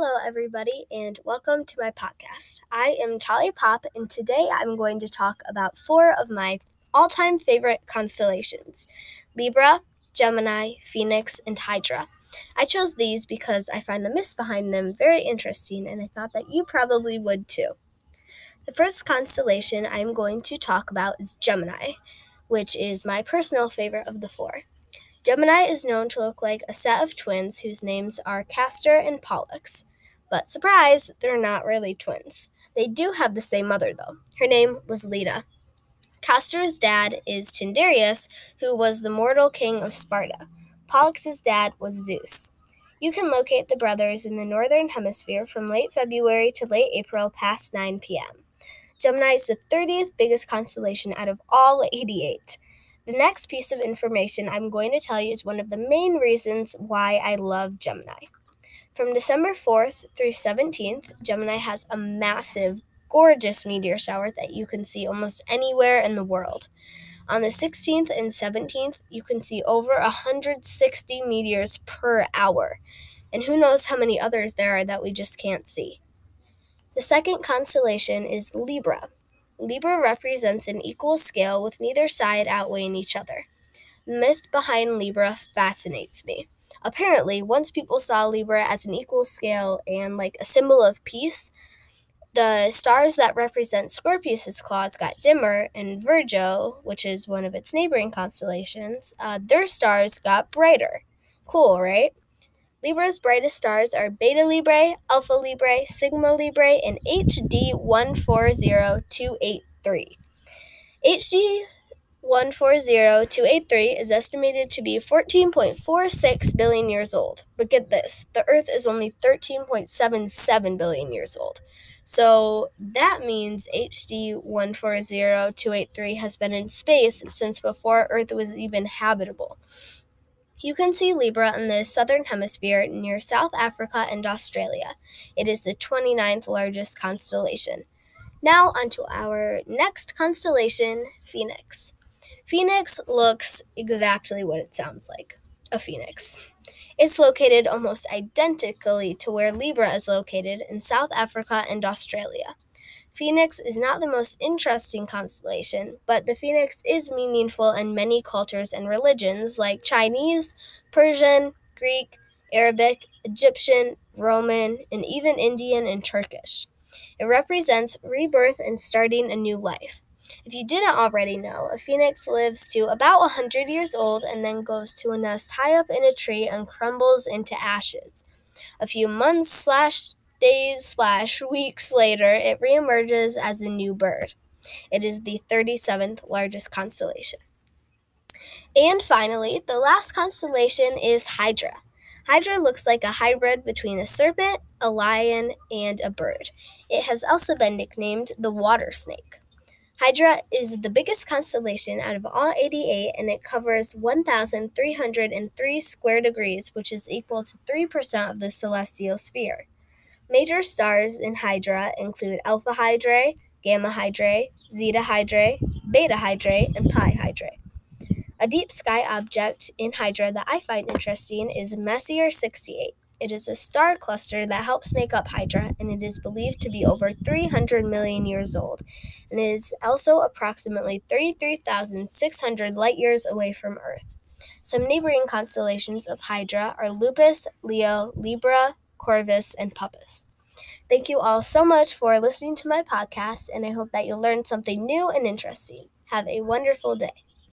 Hello, everybody, and welcome to my podcast. I am Talia Popp, and today I'm going to talk about four of my all time favorite constellations Libra, Gemini, Phoenix, and Hydra. I chose these because I find the myths behind them very interesting, and I thought that you probably would too. The first constellation I'm going to talk about is Gemini, which is my personal favorite of the four. Gemini is known to look like a set of twins whose names are Castor and Pollux. But surprise, they're not really twins. They do have the same mother, though. Her name was Leda. Castor's dad is Tyndareus, who was the mortal king of Sparta. Pollux's dad was Zeus. You can locate the brothers in the northern hemisphere from late February to late April past 9 p.m. Gemini is the 30th biggest constellation out of all 88. The next piece of information I'm going to tell you is one of the main reasons why I love Gemini. From December 4th through 17th, Gemini has a massive, gorgeous meteor shower that you can see almost anywhere in the world. On the 16th and 17th, you can see over 160 meteors per hour. And who knows how many others there are that we just can't see. The second constellation is Libra. Libra represents an equal scale with neither side outweighing each other. The myth behind Libra fascinates me. Apparently, once people saw Libra as an equal scale and like a symbol of peace, the stars that represent Scorpius's claws got dimmer, and Virgo, which is one of its neighboring constellations, uh, their stars got brighter. Cool, right? Libra's brightest stars are Beta Librae, Alpha Librae, Sigma Librae, and HD 140283. HD 140283 is estimated to be 14.46 billion years old. But get this the Earth is only 13.77 billion years old. So that means HD 140283 has been in space since before Earth was even habitable. You can see Libra in the southern hemisphere near South Africa and Australia. It is the 29th largest constellation. Now, onto our next constellation, Phoenix. Phoenix looks exactly what it sounds like a phoenix. It's located almost identically to where Libra is located in South Africa and Australia. Phoenix is not the most interesting constellation, but the phoenix is meaningful in many cultures and religions like Chinese, Persian, Greek, Arabic, Egyptian, Roman, and even Indian and Turkish. It represents rebirth and starting a new life. If you didn't already know, a phoenix lives to about 100 years old and then goes to a nest high up in a tree and crumbles into ashes. A few months slash days slash weeks later, it reemerges as a new bird. It is the 37th largest constellation. And finally, the last constellation is Hydra. Hydra looks like a hybrid between a serpent, a lion, and a bird. It has also been nicknamed the water snake. Hydra is the biggest constellation out of all 88 and it covers 1,303 square degrees, which is equal to 3% of the celestial sphere. Major stars in Hydra include Alpha Hydrae, Gamma Hydrae, Zeta Hydrae, Beta Hydrae, and Pi Hydrae. A deep sky object in Hydra that I find interesting is Messier 68. It is a star cluster that helps make up Hydra, and it is believed to be over 300 million years old. And it is also approximately 33,600 light years away from Earth. Some neighboring constellations of Hydra are Lupus, Leo, Libra, Corvus, and Puppis. Thank you all so much for listening to my podcast, and I hope that you learned something new and interesting. Have a wonderful day.